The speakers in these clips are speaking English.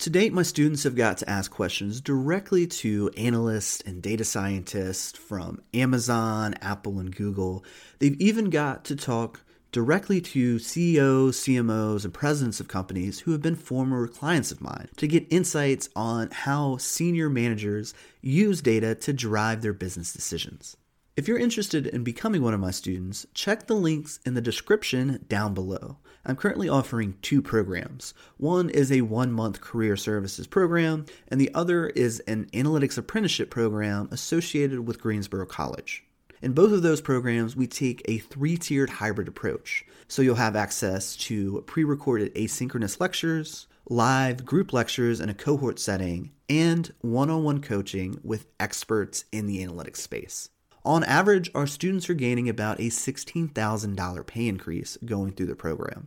To date, my students have got to ask questions directly to analysts and data scientists from Amazon, Apple, and Google. They've even got to talk directly to CEOs, CMOs, and presidents of companies who have been former clients of mine to get insights on how senior managers use data to drive their business decisions. If you're interested in becoming one of my students, check the links in the description down below. I'm currently offering two programs. One is a one month career services program, and the other is an analytics apprenticeship program associated with Greensboro College. In both of those programs, we take a three tiered hybrid approach. So you'll have access to pre recorded asynchronous lectures, live group lectures in a cohort setting, and one on one coaching with experts in the analytics space. On average, our students are gaining about a $16,000 pay increase going through the program.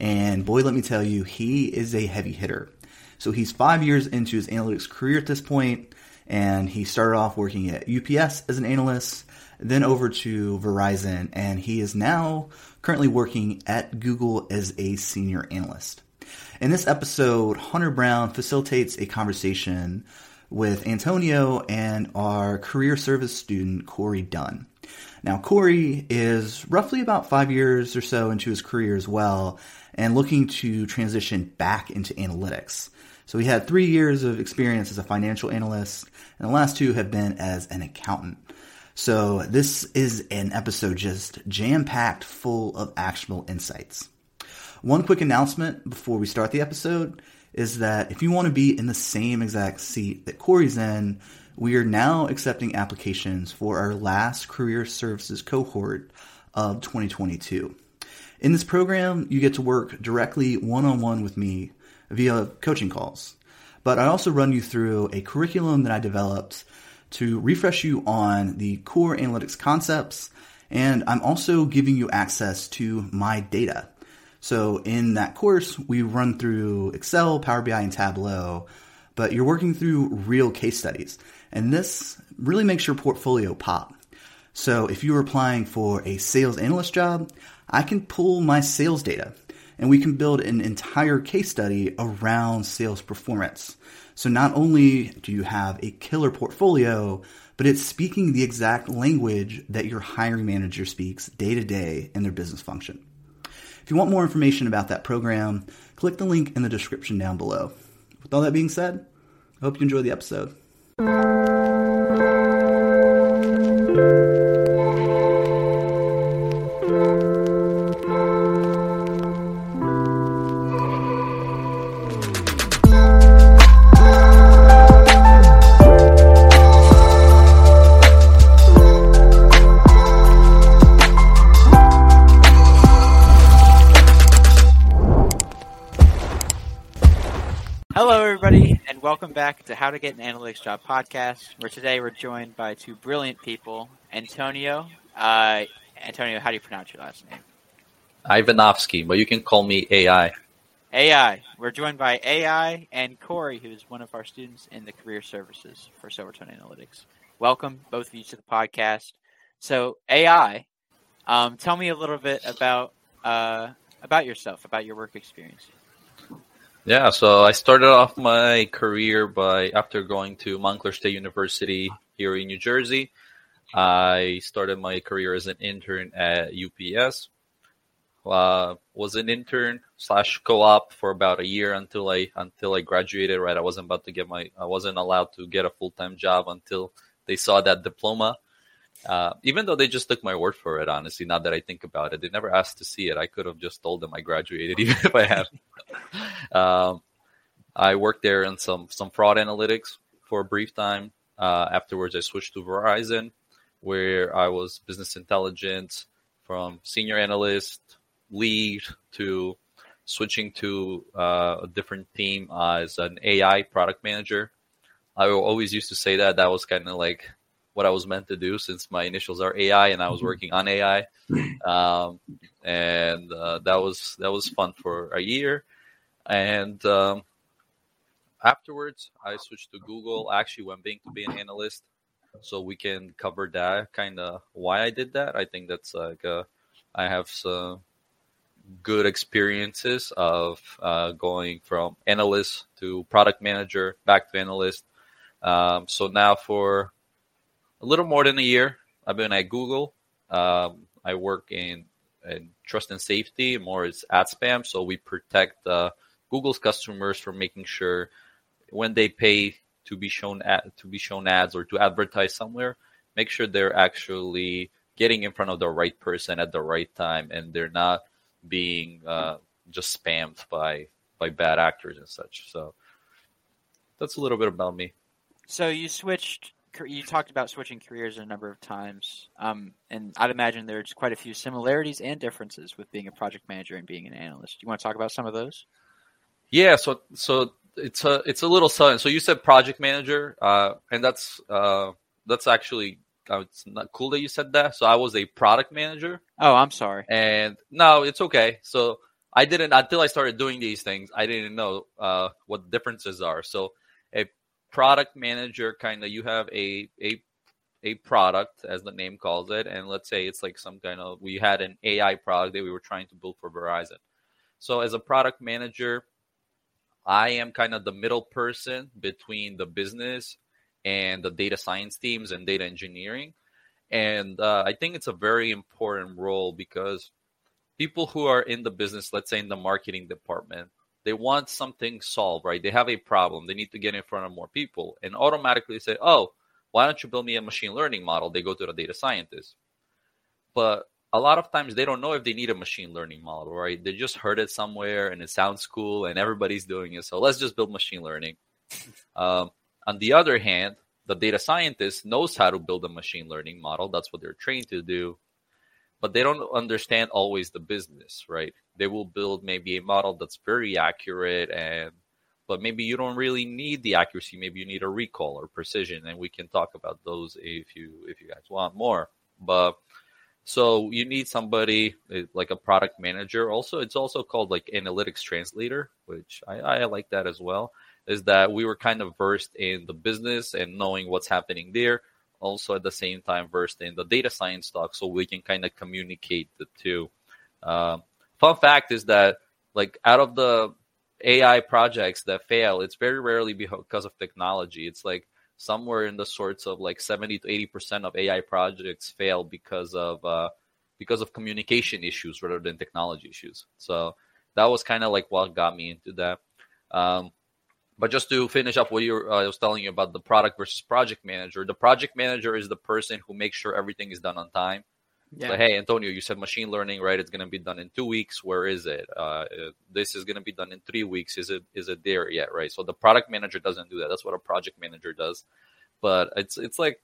And boy, let me tell you, he is a heavy hitter. So he's five years into his analytics career at this point, and he started off working at UPS as an analyst, then over to Verizon, and he is now currently working at Google as a senior analyst. In this episode, Hunter Brown facilitates a conversation with Antonio and our career service student, Corey Dunn. Now, Corey is roughly about five years or so into his career as well and looking to transition back into analytics. So he had three years of experience as a financial analyst, and the last two have been as an accountant. So this is an episode just jam packed full of actionable insights. One quick announcement before we start the episode is that if you want to be in the same exact seat that Corey's in, we are now accepting applications for our last career services cohort of 2022. In this program, you get to work directly one on one with me via coaching calls. But I also run you through a curriculum that I developed to refresh you on the core analytics concepts, and I'm also giving you access to my data. So in that course, we run through Excel, Power BI, and Tableau, but you're working through real case studies. And this really makes your portfolio pop. So if you're applying for a sales analyst job, I can pull my sales data and we can build an entire case study around sales performance. So not only do you have a killer portfolio, but it's speaking the exact language that your hiring manager speaks day to day in their business function. If you want more information about that program, click the link in the description down below. With all that being said, I hope you enjoy the episode. Back to How to Get an Analytics Job podcast, where today we're joined by two brilliant people, Antonio. Uh, Antonio, how do you pronounce your last name? Ivanovsky, but you can call me AI. AI. We're joined by AI and Corey, who is one of our students in the career services for Silvertone Analytics. Welcome, both of you, to the podcast. So, AI, um, tell me a little bit about uh, about yourself, about your work experience. Yeah, so I started off my career by after going to Montclair State University here in New Jersey. I started my career as an intern at UPS. Uh, was an intern slash co-op for about a year until I until I graduated. Right, I wasn't about to get my I wasn't allowed to get a full time job until they saw that diploma. Uh, even though they just took my word for it, honestly, now that I think about it, they never asked to see it. I could have just told them I graduated, even if I had. um, I worked there in some some fraud analytics for a brief time. Uh, afterwards, I switched to Verizon, where I was business intelligence from senior analyst, lead to switching to uh, a different team as an AI product manager. I always used to say that that was kind of like what I was meant to do since my initials are AI and I was working on AI. Um, and uh, that was that was fun for a year. And um, afterwards, I switched to Google. I actually went being to be an analyst, so we can cover that kind of why I did that. I think that's like uh, I have some good experiences of uh, going from analyst to product manager back to analyst. Um, so now for a little more than a year, I've been at Google. Um, I work in, in trust and safety, more as ad spam. So we protect uh, Google's customers from making sure when they pay to be shown ad, to be shown ads or to advertise somewhere, make sure they're actually getting in front of the right person at the right time and they're not being uh, just spammed by by bad actors and such. So that's a little bit about me. So you switched. You talked about switching careers a number of times, um, and I'd imagine there's quite a few similarities and differences with being a project manager and being an analyst. Do you want to talk about some of those? Yeah. So so it's a it's a little sudden. So you said project manager, uh, and that's uh, that's actually uh, it's not cool that you said that. So I was a product manager. Oh, I'm sorry. And no, it's okay. So I didn't until I started doing these things. I didn't know uh, what differences are. So a product manager kind of you have a a a product as the name calls it, and let's say it's like some kind of we had an AI product that we were trying to build for Verizon. So as a product manager, I am kind of the middle person between the business and the data science teams and data engineering. And uh, I think it's a very important role because people who are in the business, let's say in the marketing department, they want something solved, right? They have a problem. They need to get in front of more people and automatically say, oh, why don't you build me a machine learning model? They go to the data scientist. But a lot of times they don't know if they need a machine learning model, right? They just heard it somewhere and it sounds cool and everybody's doing it. So let's just build machine learning. Um, on the other hand, the data scientist knows how to build a machine learning model. That's what they're trained to do. But they don't understand always the business, right? They will build maybe a model that's very accurate and but maybe you don't really need the accuracy. Maybe you need a recall or precision, and we can talk about those if you if you guys want more. But so you need somebody eh, like a product manager. Also, it's also called like analytics translator, which I, I like that as well is that we were kind of versed in the business and knowing what's happening there. Also, at the same time, versed in the data science talk, so we can kind of communicate the two. Uh, fun fact is that, like, out of the AI projects that fail, it's very rarely because of technology. It's like somewhere in the sorts of like 70 to 80 percent of AI projects fail because of uh, because of communication issues rather than technology issues. So that was kind of like what got me into that. Um, but just to finish up what you uh, I was telling you about the product versus project manager, the project manager is the person who makes sure everything is done on time. Yeah. Like, hey, Antonio, you said machine learning, right? It's going to be done in two weeks. Where is it? Uh, this is going to be done in three weeks. Is it is it there yet? Right. So the product manager doesn't do that. That's what a project manager does. But it's it's like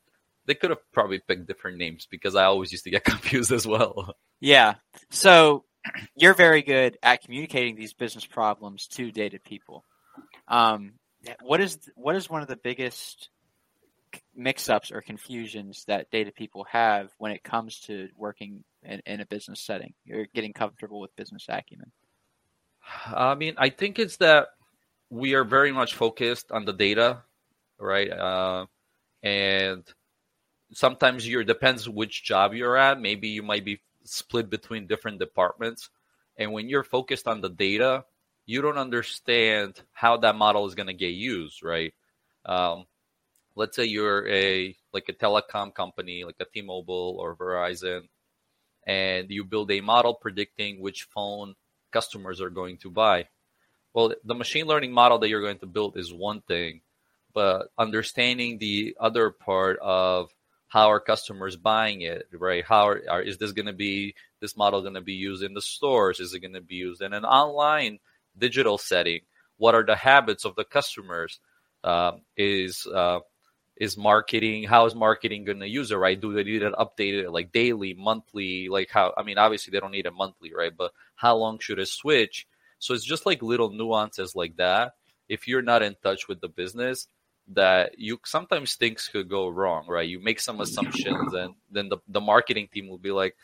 they could have probably picked different names because I always used to get confused as well. Yeah. So you're very good at communicating these business problems to data people. Um, what is what is one of the biggest mix-ups or confusions that data people have when it comes to working in, in a business setting? You're getting comfortable with business acumen. I mean, I think it's that we are very much focused on the data, right? Uh, and sometimes you're depends which job you're at. Maybe you might be split between different departments, and when you're focused on the data, you don't understand how that model is going to get used, right? Um, let's say you're a like a telecom company, like a T-Mobile or Verizon, and you build a model predicting which phone customers are going to buy. Well, the machine learning model that you're going to build is one thing, but understanding the other part of how are customers buying it, right? How are, are is this going to be this model going to be used in the stores? Is it going to be used in an online digital setting? What are the habits of the customers? Um, is uh, is marketing how is marketing going to use it right? Do they need it updated like daily monthly? Like how i mean obviously they don't need it monthly right? But how long should it switch? So it's just like little nuances like that if you're not in touch with the business that you sometimes things could go wrong right? You make some assumptions and then the, the marketing team will be like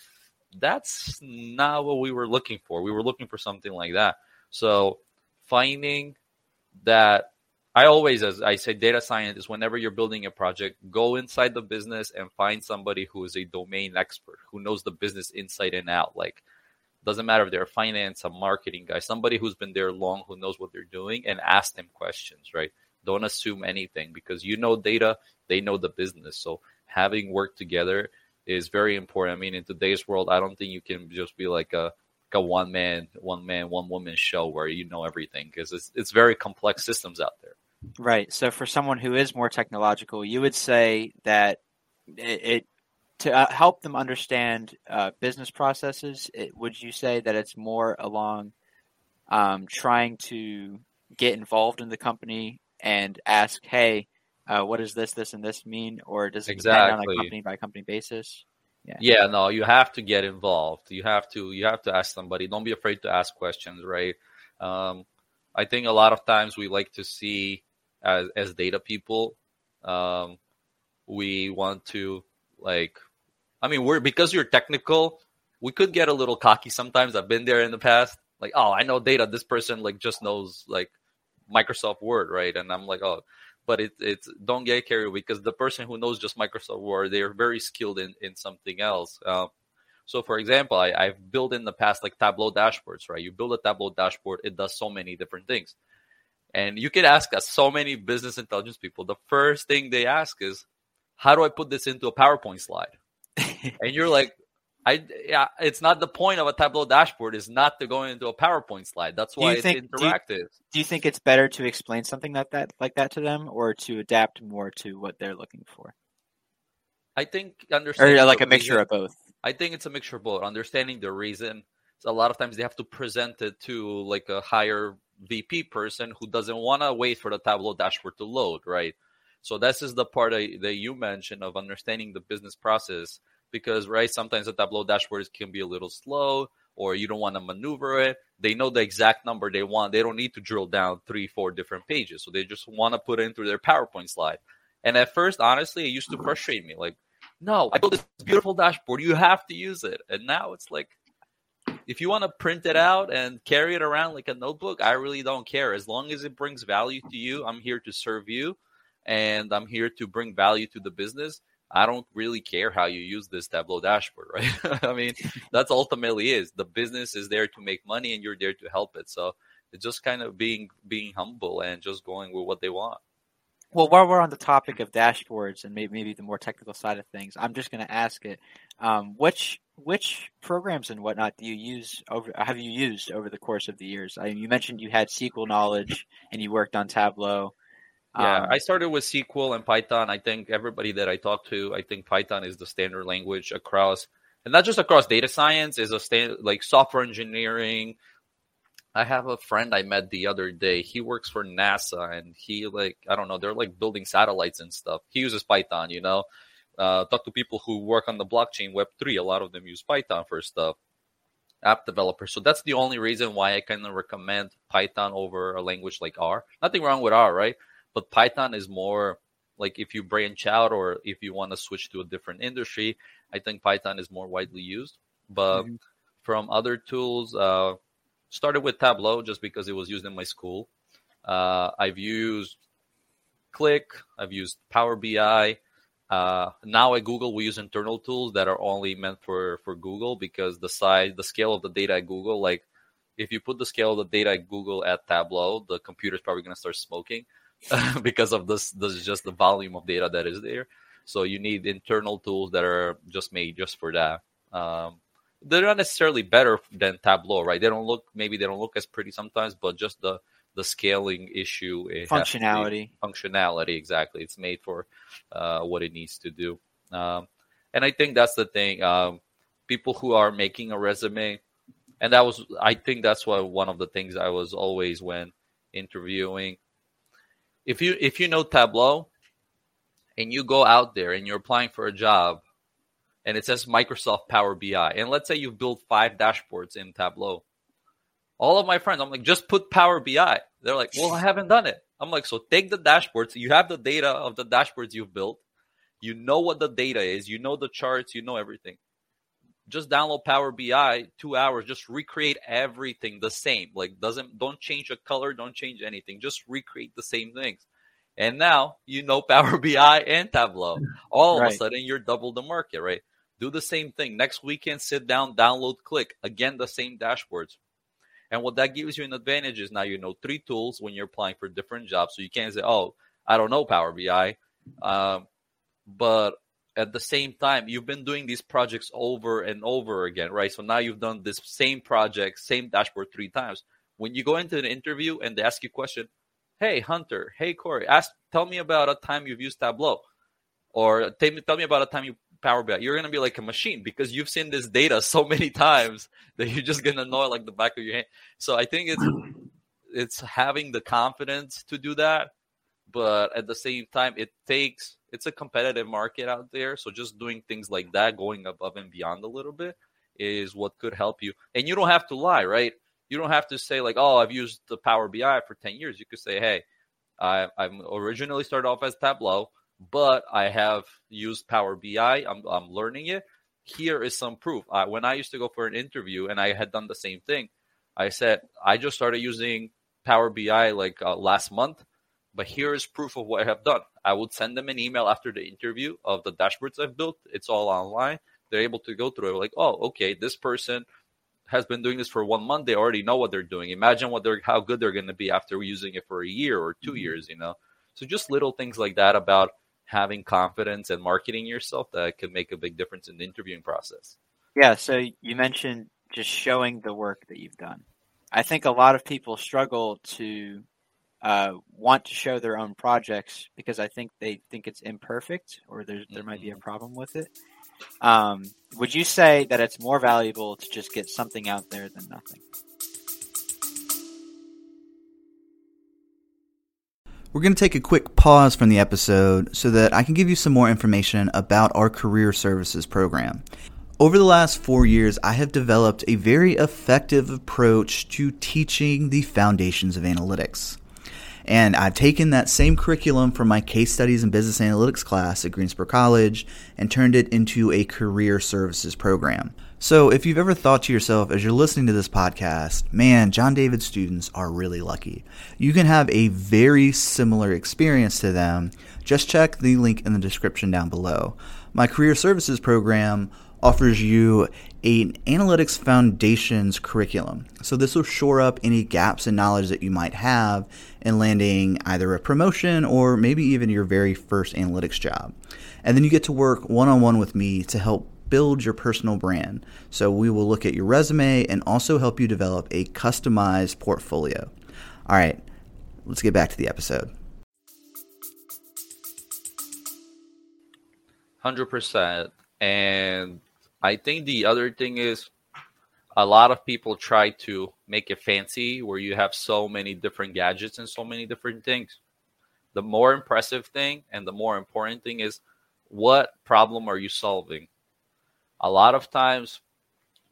that's not what we were looking for. We were looking for something like that so finding that I always, as I say, data scientist, whenever you're building a project, go inside the business and find somebody who is a domain expert, who knows the business inside and out. Like, doesn't matter if they're a finance, a marketing guy, somebody who's been there long, who knows what they're doing, and ask them questions, right? Don't assume anything because you know data, they know the business. So having worked together is very important. I mean, in today's world, I don't think you can just be like a a one man, one man, one woman show where you know everything because it's it's very complex systems out there. Right. So for someone who is more technological, you would say that it, it to uh, help them understand uh, business processes. It, would you say that it's more along um, trying to get involved in the company and ask, "Hey, uh, what does this, this, and this mean?" Or does it exactly. depend on a company by company basis? Yeah. yeah, no, you have to get involved. You have to you have to ask somebody. Don't be afraid to ask questions, right? Um, I think a lot of times we like to see as as data people, um, we want to like, I mean, we're because you're technical, we could get a little cocky sometimes. I've been there in the past. Like, oh, I know data. This person like just knows like Microsoft Word, right? And I'm like, oh, but it, it's don't get carried away because the person who knows just Microsoft Word, they're very skilled in in something else. Uh, so, for example, I, I've built in the past like Tableau dashboards, right? You build a Tableau dashboard, it does so many different things. And you can ask us so many business intelligence people. The first thing they ask is, "How do I put this into a PowerPoint slide?" and you're like, "I yeah, it's not the point of a Tableau dashboard is not to go into a PowerPoint slide. That's why it's think, interactive." Do you, do you, think it's better to explain something like that like that to them, or to adapt more to what they're looking for? I think understanding or like a mixture reason, of both. I think it's a mixture of both. Understanding the reason. So a lot of times they have to present it to like a higher VP person who doesn't want to wait for the Tableau dashboard to load, right? So this is the part that you mentioned of understanding the business process because, right, sometimes the Tableau dashboards can be a little slow or you don't want to maneuver it. They know the exact number they want. They don't need to drill down three, four different pages. So they just want to put it into their PowerPoint slide. And at first, honestly, it used to frustrate me. Like, no, I built this beautiful dashboard. You have to use it. And now it's like, if you want to print it out and carry it around like a notebook, I really don't care. As long as it brings value to you, I'm here to serve you and I'm here to bring value to the business. I don't really care how you use this Tableau dashboard, right? I mean, that's ultimately is the business is there to make money and you're there to help it. So it's just kind of being being humble and just going with what they want. Well, while we're on the topic of dashboards and maybe, maybe the more technical side of things, I'm just going to ask it: um, which which programs and whatnot do you use over? Have you used over the course of the years? I mean, you mentioned you had SQL knowledge and you worked on Tableau. Yeah, um, I started with SQL and Python. I think everybody that I talk to, I think Python is the standard language across, and not just across data science, is a stand like software engineering, I have a friend I met the other day. He works for NASA and he like I don't know, they're like building satellites and stuff. He uses Python, you know. Uh, talk to people who work on the blockchain Web three. A lot of them use Python for stuff. App developers. So that's the only reason why I kind of recommend Python over a language like R. Nothing wrong with R, right? But Python is more like if you branch out or if you want to switch to a different industry, I think Python is more widely used. But mm-hmm. from other tools, uh, started with Tableau just because it was used in my school. Uh, I've used Qlik, I've used Power BI. Uh, now at Google, we use internal tools that are only meant for, for Google because the size, the scale of the data at Google, like if you put the scale of the data at Google at Tableau, the computer's probably going to start smoking because of this, this is just the volume of data that is there. So you need internal tools that are just made just for that. Um, they're not necessarily better than Tableau, right? They don't look maybe they don't look as pretty sometimes, but just the the scaling issue functionality functionality exactly it's made for uh, what it needs to do Um, and I think that's the thing. Um, people who are making a resume, and that was, I think that's why one of the things I was always when interviewing. If you if you know Tableau, and you go out there and you're applying for a job, and it says Microsoft Power BI, and let's say you've built five dashboards in Tableau, all of my friends, I'm like, just put Power BI. They're like, well, I haven't done it. I'm like, so take the dashboards. You have the data of the dashboards you've built. You know what the data is. You know the charts. You know everything. Just download Power BI, two hours. Just recreate everything the same. Like doesn't don't change the color. Don't change anything. Just recreate the same things. And now you know Power BI and Tableau. All right. of a sudden, you're double the market, right? Do the same thing next weekend. Sit down, download, click again. The same dashboards and what that gives you an advantage is now you know three tools when you're applying for different jobs. So you can't say, oh, I don't know Power BI. Um, but at the same time, you've been doing these projects over and over again, right? So now you've done this same project, same dashboard three times. When you go into an interview and they ask you a question, hey, Hunter, hey, Corey, ask, tell me about a time you've used Tableau. Or tell me, tell me about a time you Power BI, you're gonna be like a machine because you've seen this data so many times that you're just gonna know it like the back of your hand. So I think it's it's having the confidence to do that, but at the same time, it takes it's a competitive market out there. So just doing things like that, going above and beyond a little bit, is what could help you. And you don't have to lie, right? You don't have to say like, "Oh, I've used the Power BI for ten years." You could say, "Hey, I, I'm originally started off as Tableau but I have used Power BI. I'm, I'm learning it. Here is some proof. Uh, when I used to go for an interview and I had done the same thing, I said, I just started using Power BI like uh, last month, but here is proof of what I have done. I would send them an email after the interview of the dashboards I've built. It's all online. They're able to go through it. Like, oh, okay, this person has been doing this for one month. They already know what they're doing. Imagine what they're how good they're going to be after using it for a year or 2 mm-hmm. years. You know, so just little things like that about having confidence and marketing yourself that could make a big difference in the interviewing process. Yeah, so you mentioned just showing the work that you've done. I think a lot of people struggle to uh, want to show their own projects because I think they think it's imperfect or there there might be a mm-hmm. problem with it. Um, would you say that it's more valuable to just get something out there than nothing? We're going to take a quick pause from the episode so that I can give you some more information about our career services program. Over the last four years, I have developed a very effective approach to teaching the foundations of analytics. And I've taken that same curriculum from my case studies and business analytics class at Greensboro College and turned it into a career services program. So, if you've ever thought to yourself as you're listening to this podcast, man, John David students are really lucky. You can have a very similar experience to them. Just check the link in the description down below. My career services program offers you an analytics foundations curriculum. So, this will shore up any gaps in knowledge that you might have in landing either a promotion or maybe even your very first analytics job. And then you get to work one on one with me to help build your personal brand. So we will look at your resume and also help you develop a customized portfolio. All right, let's get back to the episode. 100%. And I think the other thing is a lot of people try to make it fancy where you have so many different gadgets and so many different things. The more impressive thing and the more important thing is what problem are you solving? a lot of times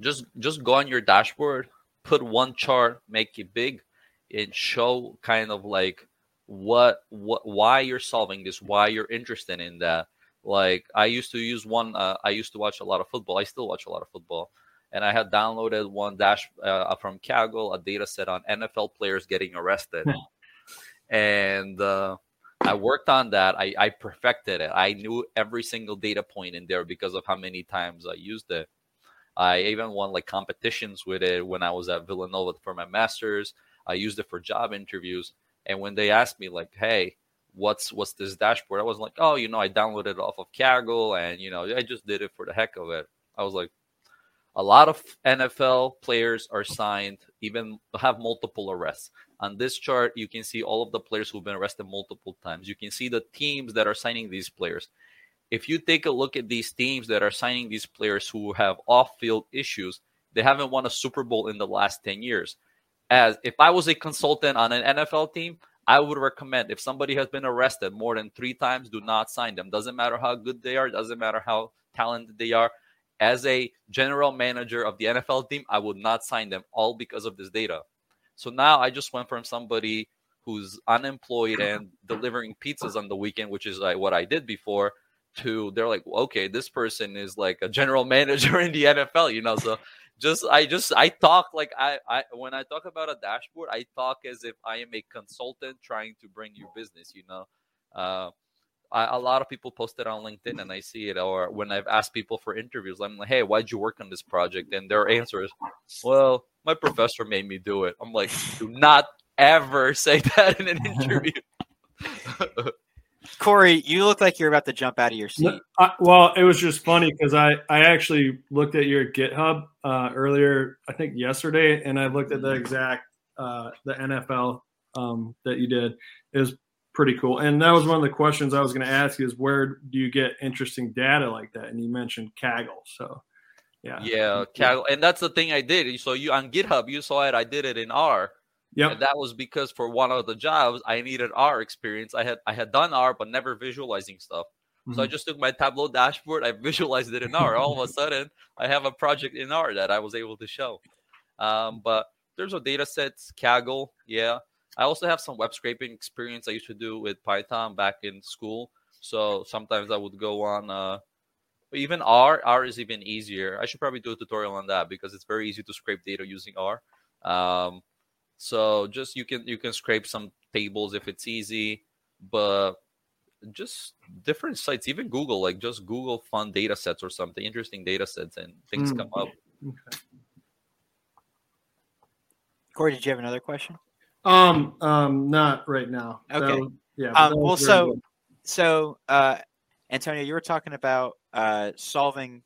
just just go on your dashboard put one chart make it big and show kind of like what what why you're solving this why you're interested in that like i used to use one uh, i used to watch a lot of football i still watch a lot of football and i had downloaded one dash uh, from kaggle a data set on nfl players getting arrested and uh, I worked on that. I, I perfected it. I knew every single data point in there because of how many times I used it. I even won like competitions with it when I was at Villanova for my master's. I used it for job interviews. And when they asked me like, "Hey, what's what's this dashboard?" I was like, "Oh, you know, I downloaded it off of Kaggle, and you know, I just did it for the heck of it." I was like, a lot of NFL players are signed, even have multiple arrests. On this chart, you can see all of the players who've been arrested multiple times. You can see the teams that are signing these players. if you take a look at these teams that are signing these players who have off-field issues, they haven't won a Super Bowl in the last 10 years. As if I was a consultant on an NFL team, I would recommend if somebody has been arrested more than three times, do not sign them. Doesn't matter how good they are, doesn't matter how talented they are. As a general manager of the NFL team, I would not sign them all because of this data. So now I just went from somebody who's unemployed and delivering pizzas on the weekend, which is like what I did before, to they're like, okay, this person is like a general manager in the NFL, you know. So just I just I talk like I, I when I talk about a dashboard, I talk as if I am a consultant trying to bring you business, you know. Uh, I, a lot of people post it on LinkedIn and I see it, or when I've asked people for interviews, I'm like, hey, why'd you work on this project? And their answer is, well, my professor made me do it. I'm like, do not ever say that in an interview. Corey, you look like you're about to jump out of your seat. I, well, it was just funny because I, I actually looked at your GitHub uh, earlier, I think yesterday, and I looked at the exact uh, the NFL um, that you did. It was pretty cool, and that was one of the questions I was going to ask: is where do you get interesting data like that? And you mentioned Kaggle, so yeah, yeah, Kaggle, and that's the thing I did. So you on GitHub, you saw it. I did it in R. Yeah, that was because for one of the jobs I needed R experience. I had I had done R but never visualizing stuff. Mm-hmm. So I mm-hmm. just took my Tableau dashboard, I visualized it in R. All of a sudden, I have a project in R that I was able to show. Um, but there's a data sets, Kaggle, yeah. I also have some web scraping experience I used to do with Python back in school. So sometimes I would go on uh, even R. R is even easier. I should probably do a tutorial on that because it's very easy to scrape data using R. Um, so just you can you can scrape some tables if it's easy, but just different sites, even Google, like just Google fun data sets or something, interesting data sets, and things mm. come up. Okay. Corey, did you have another question? Um, um, not right now. Okay. Was, yeah. Um, well, so, good. so, uh, Antonio, you were talking about uh, solving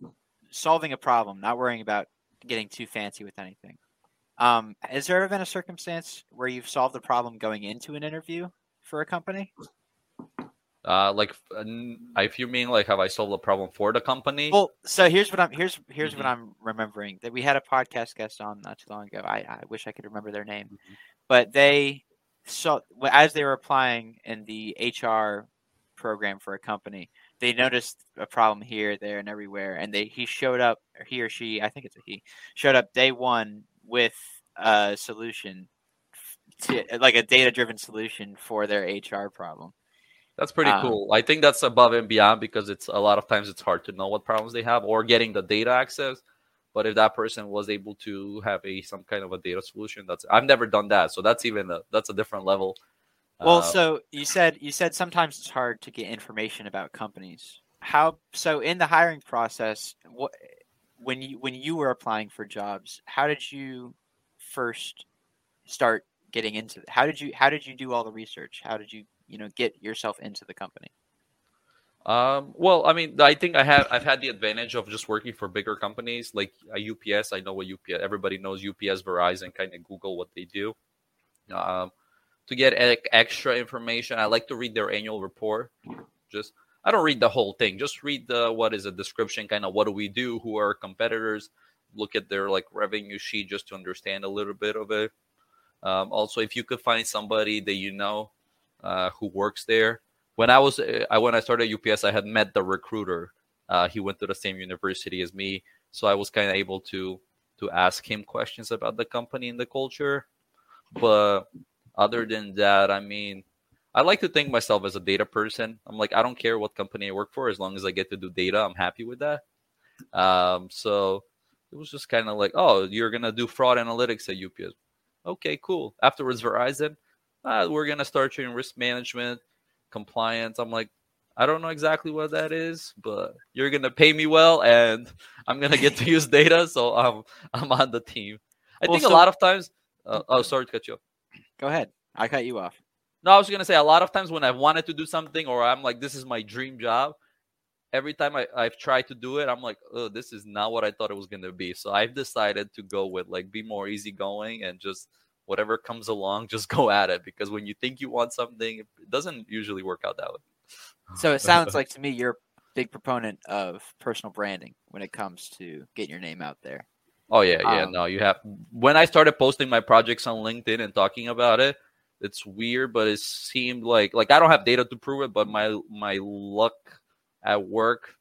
solving a problem, not worrying about getting too fancy with anything. Um, has there ever been a circumstance where you've solved the problem going into an interview for a company? Uh, like, if you mean like, have I solved the problem for the company? Well, so here's what I'm here's here's mm-hmm. what I'm remembering that we had a podcast guest on not too long ago. I, I wish I could remember their name, mm-hmm. but they saw as they were applying in the HR program for a company, they noticed a problem here, there, and everywhere, and they he showed up, he or she, I think it's a he, showed up day one with a solution to like a data driven solution for their HR problem. That's pretty um, cool. I think that's above and beyond because it's a lot of times it's hard to know what problems they have or getting the data access. But if that person was able to have a some kind of a data solution, that's I've never done that, so that's even a, that's a different level. Well, uh, so you said you said sometimes it's hard to get information about companies. How so in the hiring process? What when you when you were applying for jobs, how did you first start getting into how did you how did you do all the research? How did you, you know, get yourself into the company? Um, well, I mean, I think I have I've had the advantage of just working for bigger companies like UPS. I know what UPS. Everybody knows UPS, Verizon. Kind of Google what they do. Um, to get extra information, I like to read their annual report. Just I don't read the whole thing. Just read the what is a description, kind of what do we do, who are competitors, look at their like revenue sheet just to understand a little bit of it. Um, also, if you could find somebody that you know uh, who works there. When I was uh, I when I started UPS, I had met the recruiter. Uh, he went to the same university as me, so I was kind of able to to ask him questions about the company and the culture. But other than that, I mean, I like to think myself as a data person. I'm like, I don't care what company I work for, as long as I get to do data, I'm happy with that. Um, so it was just kind of like, oh, you're gonna do fraud analytics at UPS. Okay, cool. Afterwards, Verizon, ah, we're gonna start doing risk management, compliance. I'm like, I don't know exactly what that is, but you're gonna pay me well, and I'm gonna get to use data, so I'm I'm on the team. I well, think so, a lot of times. Uh, oh, sorry to cut you off. Go ahead. I cut you off. No, I was gonna say a lot of times when I've wanted to do something or I'm like, this is my dream job. Every time I, I've tried to do it, I'm like, oh, this is not what I thought it was gonna be. So I've decided to go with like be more easygoing and just whatever comes along, just go at it. Because when you think you want something, it doesn't usually work out that way. So it sounds like to me you're a big proponent of personal branding when it comes to getting your name out there. Oh yeah, yeah. Um, no, you have. When I started posting my projects on LinkedIn and talking about it, it's weird, but it seemed like like I don't have data to prove it, but my my luck at work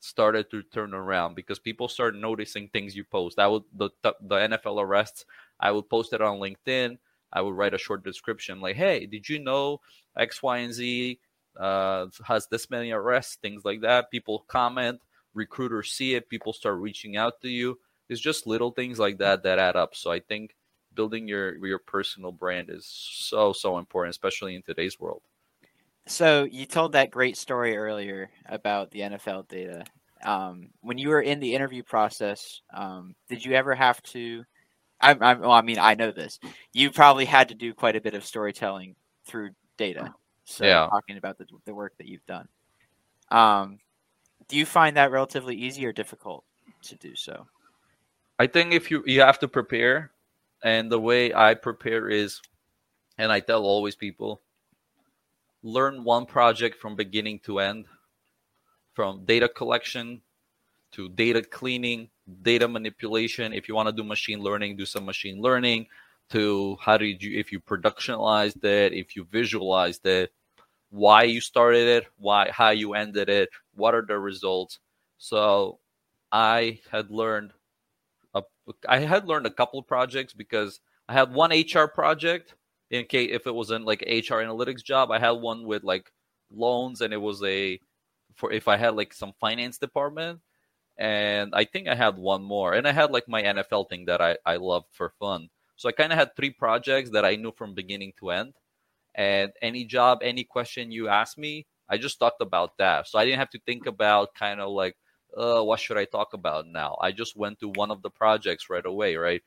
started to turn around because people started noticing things you post. I would the the NFL arrests. I would post it on LinkedIn. I would write a short description like, "Hey, did you know X, Y, and Z uh, has this many arrests?" Things like that. People comment. Recruiters see it. People start reaching out to you. It's just little things like that that add up. So I think building your your personal brand is so so important, especially in today's world. So you told that great story earlier about the NFL data. Um, when you were in the interview process, um, did you ever have to? I, I, well, I mean, I know this. You probably had to do quite a bit of storytelling through data. So Yeah. talking about the, the work that you've done. Um, do you find that relatively easy or difficult to do so? I think if you you have to prepare, and the way I prepare is, and I tell always people, learn one project from beginning to end, from data collection to data cleaning, data manipulation. If you want to do machine learning, do some machine learning. To how did you if you productionalized it, if you visualized it, why you started it, why how you ended it, what are the results. So I had learned I had learned a couple projects because I had one HR project in case if it wasn't like HR analytics job. I had one with like loans and it was a for if I had like some finance department and I think I had one more and I had like my NFL thing that I I loved for fun. So I kind of had three projects that I knew from beginning to end. And any job, any question you ask me, I just talked about that. So I didn't have to think about kind of like uh, what should I talk about now? I just went to one of the projects right away, right?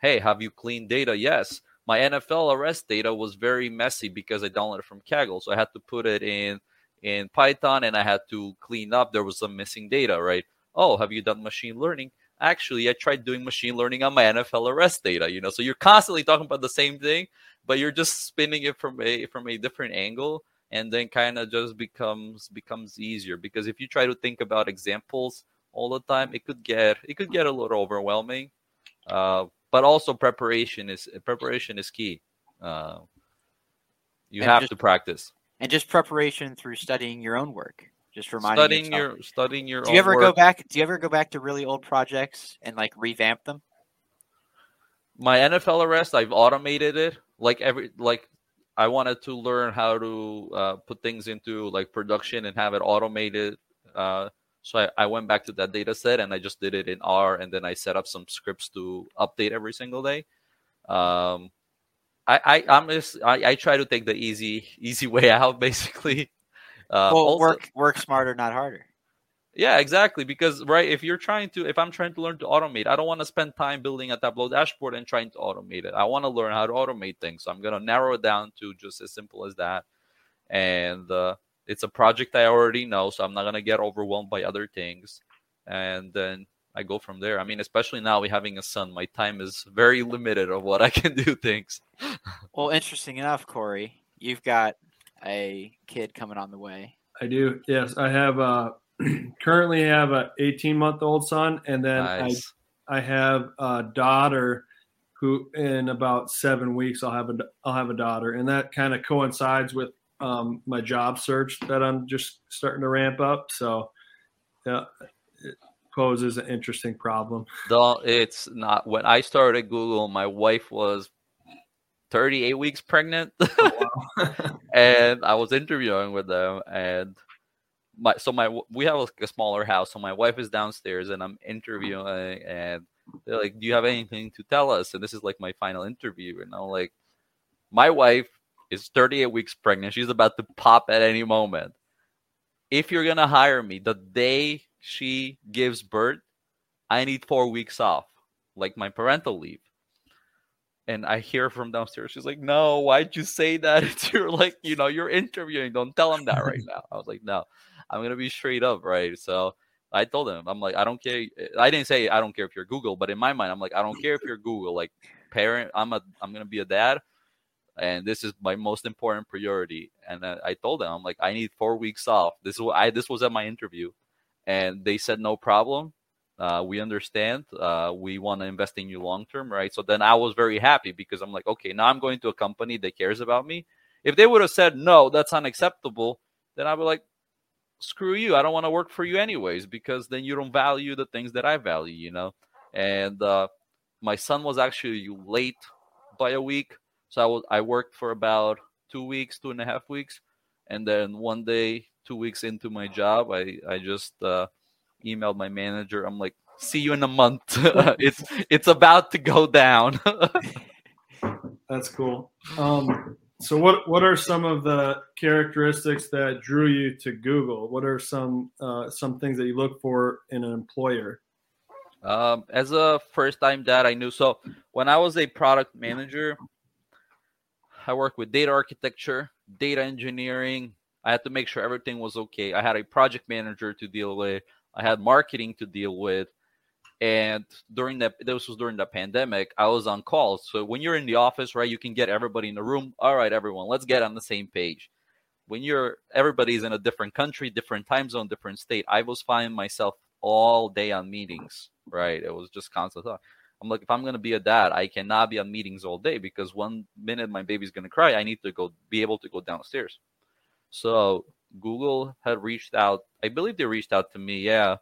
Hey, have you cleaned data? Yes. My NFL arrest data was very messy because I downloaded from Kaggle. So I had to put it in in Python and I had to clean up. There was some missing data, right? Oh, have you done machine learning? Actually, I tried doing machine learning on my NFL arrest data, you know. So you're constantly talking about the same thing, but you're just spinning it from a from a different angle and then kind of just becomes becomes easier because if you try to think about examples all the time it could get it could get a little overwhelming uh, but also preparation is preparation is key uh, you And have just- to practice And just preparation through studying your own work, just reminding studying yourself. your studying your Do you ever go back? Do you ever go back to really old projects and like revamp them? my NFL arrest, I've automated it. Like every like I wanted to learn how to uh, put things into like production and have it automated. Uh, so I, I went back to that data set and I just did it in R and then I set up some scripts to update every single day. Um, I, I I'm just I, I try to take the easy easy way out basically. Uh, well, also- work work smarter, not harder. Yeah, exactly. Because right, if you're trying to, if I'm trying to learn to automate, I don't want to spend time building a Tableau dashboard and trying to automate it. I want to learn how to automate things. So I'm gonna narrow it down to just as simple as that. And uh, it's a project I already know, so I'm not gonna get overwhelmed by other things. And then I go from there. I mean, especially now we having a son, my time is very limited of what I can do things. Well, interesting enough, Corey, you've got a kid coming on the way. I do. Yes, I have uh currently I have a 18 month old son, and then nice. I I have a daughter who in about seven weeks I'll have a I'll have a daughter, and that kind of coincides with um, my job search that I'm just starting to ramp up. So yeah, it poses an interesting problem. The, it's not when I started Google, my wife was 38 weeks pregnant. and I was interviewing with them, and my so my we have a smaller house, so my wife is downstairs, and I'm mm-hmm. interviewing, and they're like, "Do you have anything to tell us?" And this is like my final interview, and I'm like, "My wife is 38 weeks pregnant; she's about to pop at any moment. If you're gonna hire me the day she gives birth, I need four weeks off, like my parental leave." and I hear from downstairs, she's like, "No, why'd you say that? It's you're like, you know, you're interviewing. Don't tell him that right now." I was like, "No, I'm gonna be straight up, right?" So I told him, I'm like, I don't care. I didn't say I don't care if you're Google, but in my mind, I'm like, I don't care if you're Google. Like, parent, I'm a, I'm gonna be a dad, and this is my most important priority. And I, told him, I'm like, I need four weeks off. This is I, this was at my interview. and they said no problem. Uh, we understand. Uh, we want to invest in you long term, right? So then I was very happy because I'm like, okay, now I'm going to a company that cares about me. If they would have said no, that's unacceptable, then I would like, screw you. I don't want to work for you anyways because then you don't value the things that I value, you know. And uh, my son was actually late by a week, so I was I worked for about two weeks, two and a half weeks, and then one day, two weeks into my job, I I just uh, emailed my manager. I'm like, see you in a month. it's it's about to go down. That's cool. Um, so what what are some of the characteristics that drew you to Google? What are some uh, some things that you look for in an employer? Um, as a first time dad, I knew so when I was a product manager, I worked with data architecture, data engineering. I had to make sure everything was okay. I had a project manager to deal with. I had marketing to deal with. And during that, this was during the pandemic, I was on calls. So when you're in the office, right, you can get everybody in the room. All right, everyone, let's get on the same page. When you're everybody's in a different country, different time zone, different state, I was finding myself all day on meetings, right? It was just constant. I'm like, if I'm gonna be a dad, I cannot be on meetings all day because one minute my baby's gonna cry, I need to go be able to go downstairs. So Google had reached out. I believe they reached out to me, yeah,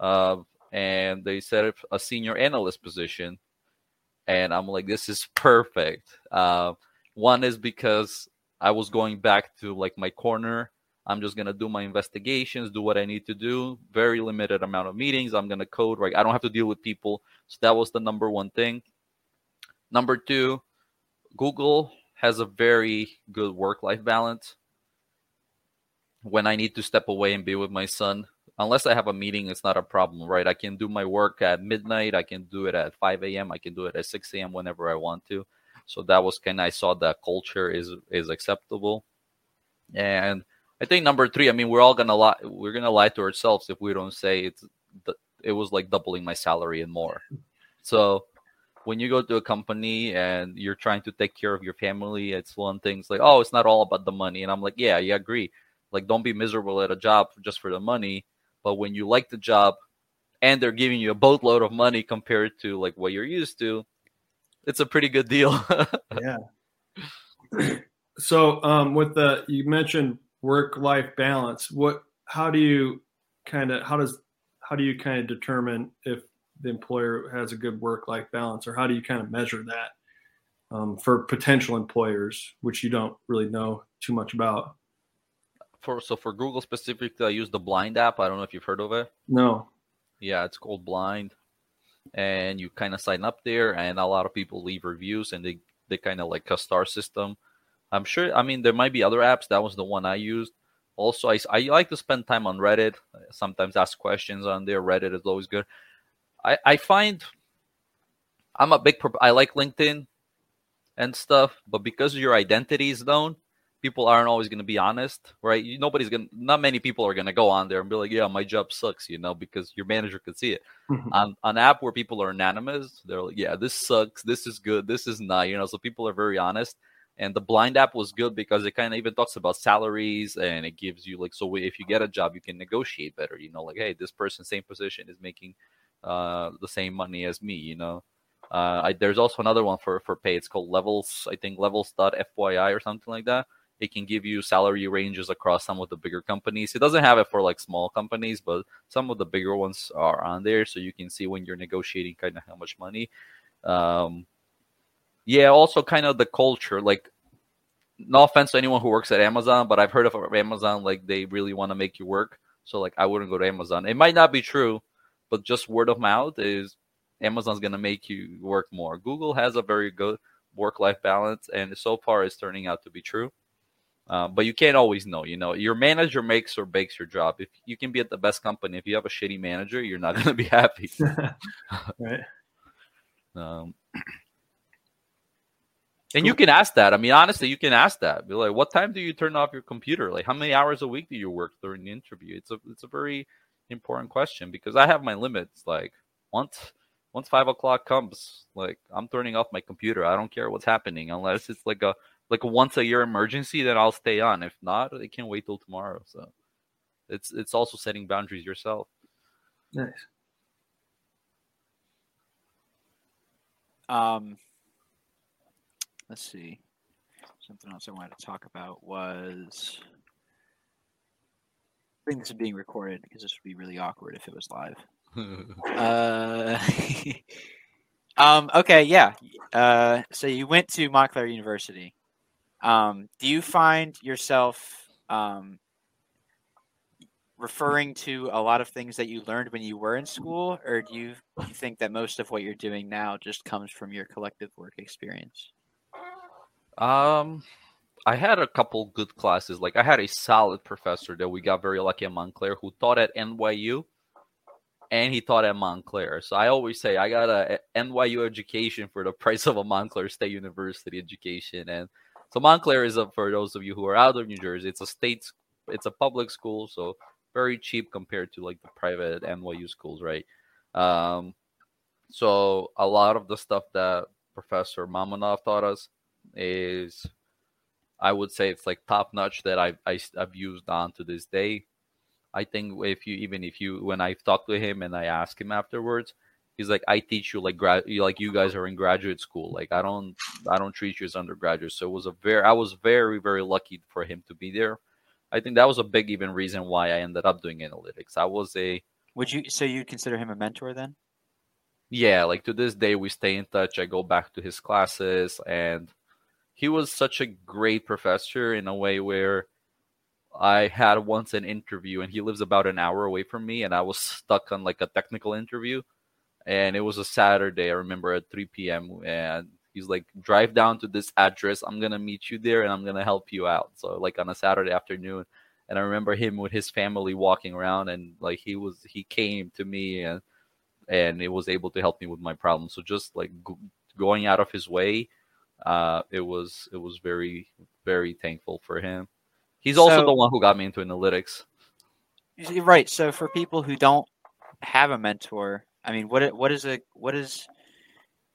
uh, and they set up a senior analyst position, and I'm like, this is perfect. Uh, one is because I was going back to like my corner. I'm just gonna do my investigations, do what I need to do. Very limited amount of meetings. I'm gonna code right. I don't have to deal with people. So that was the number one thing. Number two, Google has a very good work-life balance when I need to step away and be with my son. Unless I have a meeting, it's not a problem, right? I can do my work at midnight. I can do it at 5 a.m. I can do it at 6 a.m. whenever I want to. So that was kind of I saw that culture is is acceptable, and I think number three. I mean, we're all gonna lie. We're gonna lie to ourselves if we don't say it's it was like doubling my salary and more. So when you go to a company and you're trying to take care of your family, it's one thing. It's like, oh, it's not all about the money, and I'm like, yeah, yeah, agree like, don't be miserable at a job just for the money. But when you like the job and they're giving you a boatload of money compared to like what you're used to, it's a pretty good deal. yeah. So, um, with the you mentioned work life balance, what how do you kind of how does how do you kind of determine if the employer has a good work life balance, or how do you kind of measure that um, for potential employers, which you don't really know too much about? For so for Google specifically, I use the Blind app. I don't know if you've heard of it. No. Yeah, it's called Blind, and you kind of sign up there, and a lot of people leave reviews, and they they kind of like a star system. I'm sure. I mean, there might be other apps. That was the one I used. Also, I, I like to spend time on Reddit. Sometimes ask questions on there. Reddit is always good. I I find I'm a big. I like LinkedIn and stuff, but because your identity is known, people aren't always going to be honest, right? Nobody's going to, not many people are going to go on there and be like, yeah, my job sucks, you know, because your manager could see it. Mm-hmm. On an app where people are anonymous, they're like, yeah, this sucks. This is good. This is not, you know, so people are very honest. And the blind app was good because it kind of even talks about salaries and it gives you like, so if you get a job, you can negotiate better, you know, like, hey, this person, same position is making uh, the same money as me, you know. Uh, I, there's also another one for, for pay. It's called Levels, I think levels.fyi or something like that it can give you salary ranges across some of the bigger companies. It doesn't have it for like small companies, but some of the bigger ones are on there, so you can see when you're negotiating kind of how much money. Um, yeah, also kind of the culture. Like, no offense to anyone who works at Amazon, but I've heard of Amazon like they really want to make you work. So like, I wouldn't go to Amazon. It might not be true, but just word of mouth is Amazon's gonna make you work more. Google has a very good work-life balance, and so far it's turning out to be true. Uh, but you can't always know. You know, your manager makes or breaks your job. If you can be at the best company, if you have a shitty manager, you're not going to be happy. right. Um, and you can ask that. I mean, honestly, you can ask that. Be like, what time do you turn off your computer? Like, how many hours a week do you work during the interview? It's a it's a very important question because I have my limits. Like, once once five o'clock comes, like I'm turning off my computer. I don't care what's happening unless it's like a like once a year emergency, then I'll stay on. If not, they can wait till tomorrow. So it's it's also setting boundaries yourself. Nice. Um, let's see. Something else I wanted to talk about was. I think this is being recorded because this would be really awkward if it was live. Uh, um, okay, yeah. Uh, so you went to Montclair University. Um, do you find yourself um, referring to a lot of things that you learned when you were in school, or do you, you think that most of what you're doing now just comes from your collective work experience? Um, I had a couple good classes. Like I had a solid professor that we got very lucky at Montclair who taught at NYU and he taught at Montclair. So I always say I got a NYU education for the price of a Montclair State University education. And so Montclair is up for those of you who are out of New Jersey. It's a state, it's a public school, so very cheap compared to like the private NYU schools, right? Um, so a lot of the stuff that Professor Mamonov taught us is, I would say, it's like top notch that I've I, have i have used on to this day. I think if you even if you when I've talked to him and I ask him afterwards, he's like, I teach you like grad like you guys are in graduate school. Like I don't I don't treat you as undergraduates. So it was a very I was very very lucky for him to be there. I think that was a big even reason why I ended up doing analytics. I was a would you so you consider him a mentor then? Yeah, like to this day we stay in touch. I go back to his classes and he was such a great professor in a way where I had once an interview and he lives about an hour away from me and I was stuck on like a technical interview and it was a Saturday I remember at 3 p.m. and he's like drive down to this address I'm going to meet you there and I'm going to help you out so like on a Saturday afternoon and I remember him with his family walking around and like he was he came to me and and it was able to help me with my problem so just like g- going out of his way uh it was it was very very thankful for him He's so, also the one who got me into analytics. Right. So for people who don't have a mentor, I mean, what what is a what is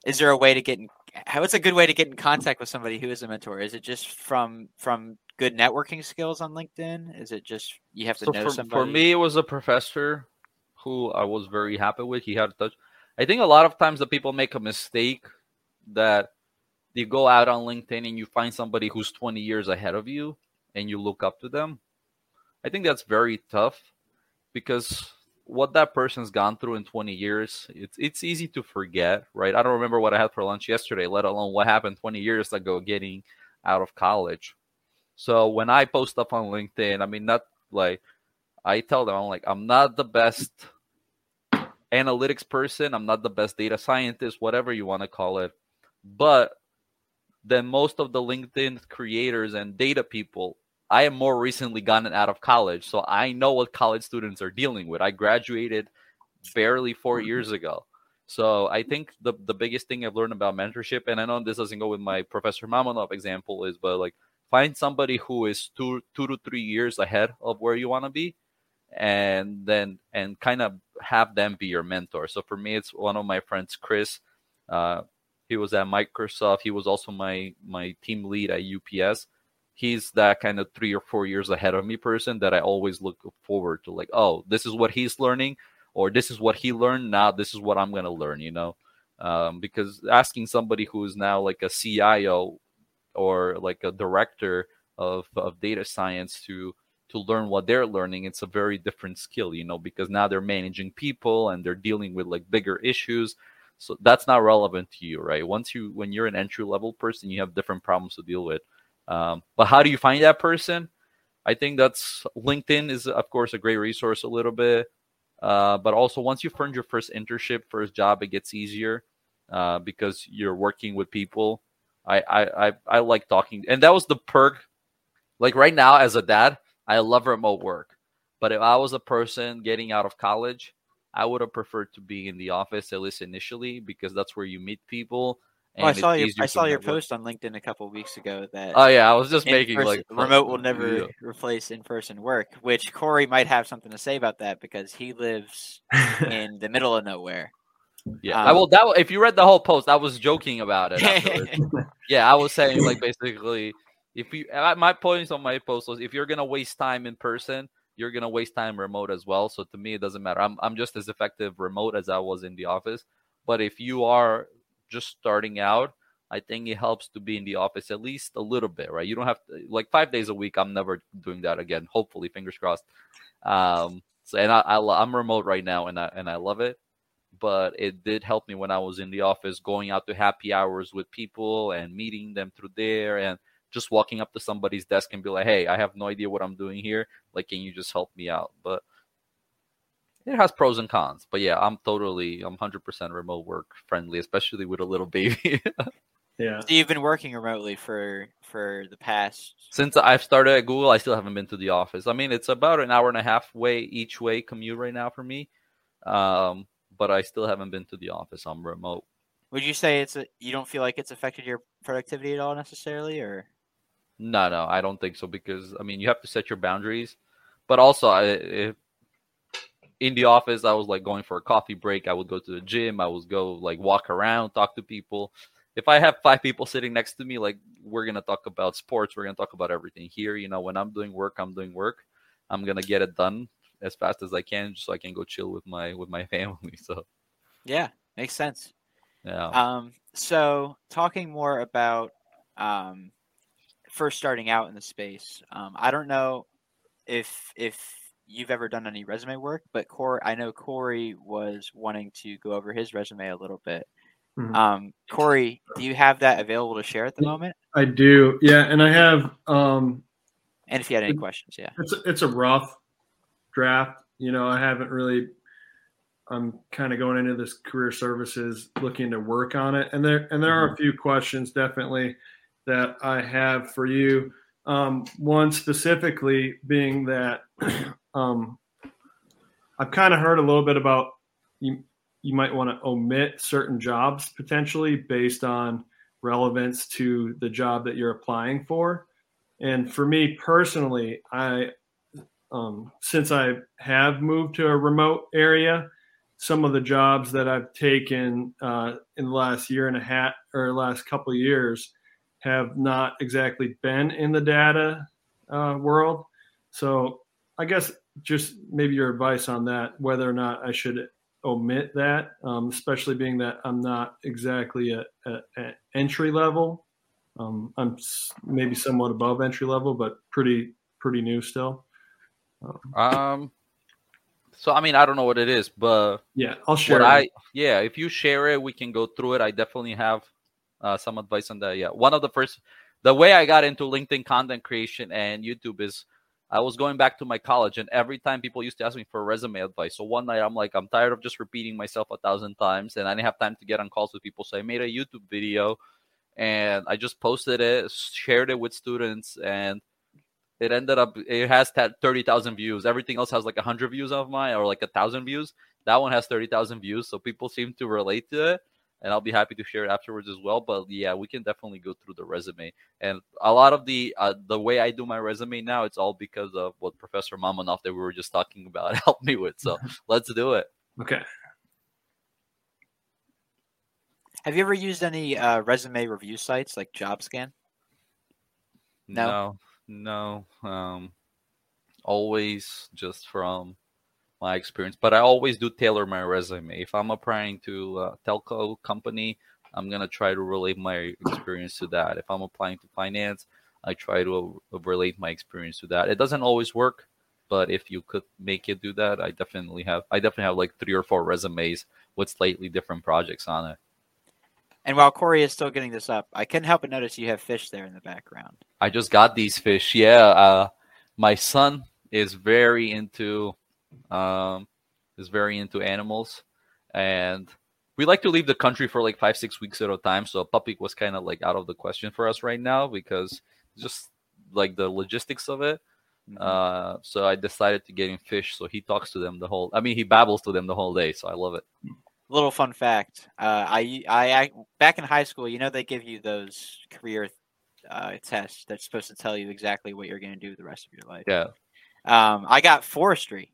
is there a way to get in what's a good way to get in contact with somebody who is a mentor? Is it just from from good networking skills on LinkedIn? Is it just you have to so know for, somebody? For me, it was a professor who I was very happy with. He had a touch. I think a lot of times the people make a mistake that you go out on LinkedIn and you find somebody who's 20 years ahead of you and you look up to them, I think that's very tough because what that person's gone through in 20 years, it's it's easy to forget, right? I don't remember what I had for lunch yesterday, let alone what happened 20 years ago getting out of college. So when I post up on LinkedIn, I mean not like I tell them I'm like I'm not the best analytics person, I'm not the best data scientist, whatever you want to call it. But then most of the LinkedIn creators and data people I am more recently gotten out of college, so I know what college students are dealing with. I graduated barely four mm-hmm. years ago. So I think the the biggest thing I've learned about mentorship, and I know this doesn't go with my Professor Mamonov example, is but like find somebody who is two two to three years ahead of where you want to be, and then and kind of have them be your mentor. So for me, it's one of my friends, Chris. Uh, he was at Microsoft. He was also my my team lead at UPS he's that kind of three or four years ahead of me person that I always look forward to. Like, oh, this is what he's learning, or this is what he learned. Now this is what I'm gonna learn. You know, um, because asking somebody who is now like a CIO or like a director of of data science to to learn what they're learning it's a very different skill you know because now they're managing people and they're dealing with like bigger issues so that's not relevant to you right once you when you're an entry level person you have different problems to deal with um, but how do you find that person? I think that's LinkedIn is of course a great resource a little bit, uh, but also once you've earned your first internship, first job, it gets easier uh, because you're working with people. I, I I I like talking, and that was the perk. Like right now, as a dad, I love remote work. But if I was a person getting out of college, I would have preferred to be in the office at least initially because that's where you meet people well, I saw your I saw your post on LinkedIn a couple weeks ago that oh yeah I was just making like remote will never yeah. replace in person work, which Corey might have something to say about that because he lives in the middle of nowhere. Yeah, um, I will. That if you read the whole post, I was joking about it. yeah, I was saying like basically, if you my points on my post was if you're gonna waste time in person, you're gonna waste time remote as well. So to me, it doesn't matter. I'm I'm just as effective remote as I was in the office. But if you are just starting out, I think it helps to be in the office at least a little bit, right? You don't have to like five days a week. I'm never doing that again. Hopefully, fingers crossed. Um, so and I, I I'm remote right now, and I and I love it. But it did help me when I was in the office, going out to happy hours with people and meeting them through there, and just walking up to somebody's desk and be like, "Hey, I have no idea what I'm doing here. Like, can you just help me out?" But it has pros and cons. But yeah, I'm totally, I'm 100% remote work friendly, especially with a little baby. Yeah. So you've been working remotely for for the past. Since I've started at Google, I still haven't been to the office. I mean, it's about an hour and a half way each way commute right now for me. Um, but I still haven't been to the office. I'm remote. Would you say it's a, you don't feel like it's affected your productivity at all necessarily, or No, no, I don't think so because I mean, you have to set your boundaries. But also, I, if, in the office, I was like going for a coffee break. I would go to the gym. I would go like walk around, talk to people. If I have five people sitting next to me, like we're gonna talk about sports. We're gonna talk about everything here. You know, when I'm doing work, I'm doing work. I'm gonna get it done as fast as I can, so I can go chill with my with my family. So yeah, makes sense. yeah, Um, so talking more about um, first starting out in the space, um, I don't know if if you've ever done any resume work, but Corey, I know Corey was wanting to go over his resume a little bit. Mhm. Um, Corey, do you have that available to share at the moment? I do. Yeah, and I have um And if you had any questions, yeah. it's a, it's a rough draft. You know, I haven't really. I'm kind of going into this career services, looking to work on it, and there and there are a few questions definitely that I have for you. Um, one specifically being that um, I've kind of heard a little bit about you. You might want to omit certain jobs potentially based on relevance to the job that you're applying for. And for me personally, I um, since I have moved to a remote area, some of the jobs that I've taken uh, in the last year and a half or last couple of years have not exactly been in the data uh, world. So I guess just maybe your advice on that, whether or not I should omit that, um, especially being that I'm not exactly at, at, at entry level. Um, I'm maybe somewhat above entry level, but pretty pretty new still. um, so I mean, I don't know what it is, but Yeah, I'll share. what it. I yeah, if you share it, we can go through it. I definitely have uh, some advice on that. Yeah, one of the first, the way I got into LinkedIn content creation and YouTube is I was going back to my college, and every time people used to ask me for resume advice. So one night I'm like, I'm tired of just repeating myself a thousand times, and I didn't have time to get on calls with people. So I made a YouTube video, and I just posted it, shared it with students, and it ended up it has that 30,000 views. Everything else has like 100 views of mine or like a 1,000 views. That one has 30,000 views, so people seem to relate to it, and I'll be happy to share it afterwards as well. But yeah, we can definitely go through the resume, and a lot of the uh, the way I do my resume now, it's all because of what Professor Mamonov that we were just talking about helped me with. So let's do it. Okay. Have you ever used any uh, resume review sites like JobScan? No? no, no. Um, always just from my experience, but I always do tailor my resume. If I'm applying to a telco company, I'm gonna try to relate my experience to that. If I'm applying to finance, I try to relate my experience to that. It doesn't always work, but if you could make it do that, I definitely have. I definitely have like three or four resumes with slightly different projects on it. And while Corey is still getting this up, I couldn't help but notice you have fish there in the background. I just got these fish. Yeah, uh, my son is very into um, is very into animals, and we like to leave the country for like five six weeks at a time. So a puppy was kind of like out of the question for us right now because just like the logistics of it. Uh, so I decided to get him fish. So he talks to them the whole. I mean, he babbles to them the whole day. So I love it. Little fun fact: uh, I, I, I, back in high school, you know, they give you those career uh, tests that's supposed to tell you exactly what you're going to do the rest of your life. Yeah. Um, I got forestry,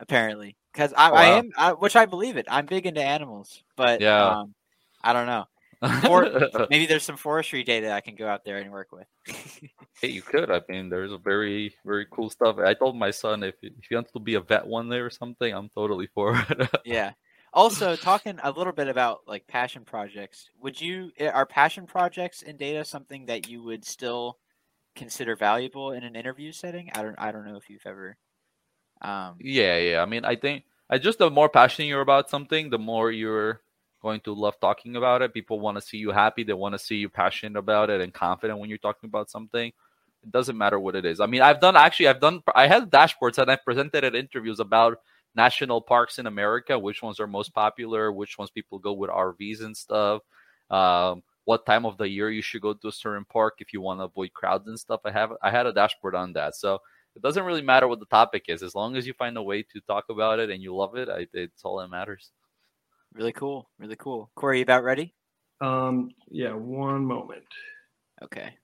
apparently, because I, I am, I, which I believe it. I'm big into animals, but Yeah. um, I don't know. Or maybe there's some forestry data I can go out there and work with. hey, you could. I mean, there's a very, very cool stuff. I told my son if if he wants to be a vet one day or something, I'm totally for it. yeah. Also, talking a little bit about like passion projects, would you eh, are passion projects in data something that you would still consider valuable in an interview setting? I don't I don't know if you've ever um Yeah, yeah. I mean, I think I just the more passionate you're about something, the more you're going to love talking about it. People want to see you happy. They want to see you passionate about it and confident when you're talking about something. It doesn't matter what it is. I mean, I've done actually, I've done, I had dashboards and I've presented at interviews about national parks in America, which ones are most popular, which ones people go with RVs and stuff. Um, what time of the year you should go to a certain park if you want to avoid crowds and stuff. I have I had a dashboard on that. So it doesn't really matter what the topic is, as long as you find a way to talk about it and you love it. I, it's all that matters. Really cool. Really cool. Corey, you about ready? Um, yeah, one moment. Okay.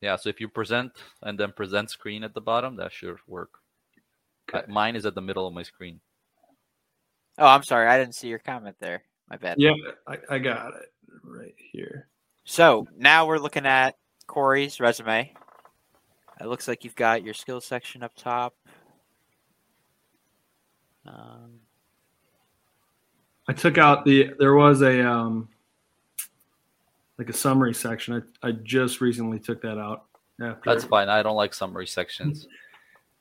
Yeah, so if you present and then present screen at the bottom, that should work. Okay. Mine is at the middle of my screen. Oh, I'm sorry. I didn't see your comment there. My bad. Yeah, I, I got it right here. So now we're looking at Corey's resume. It looks like you've got your skills section up top. Um, I took out the there was a um like a summary section. I, I just recently took that out. After That's fine. I don't like summary sections.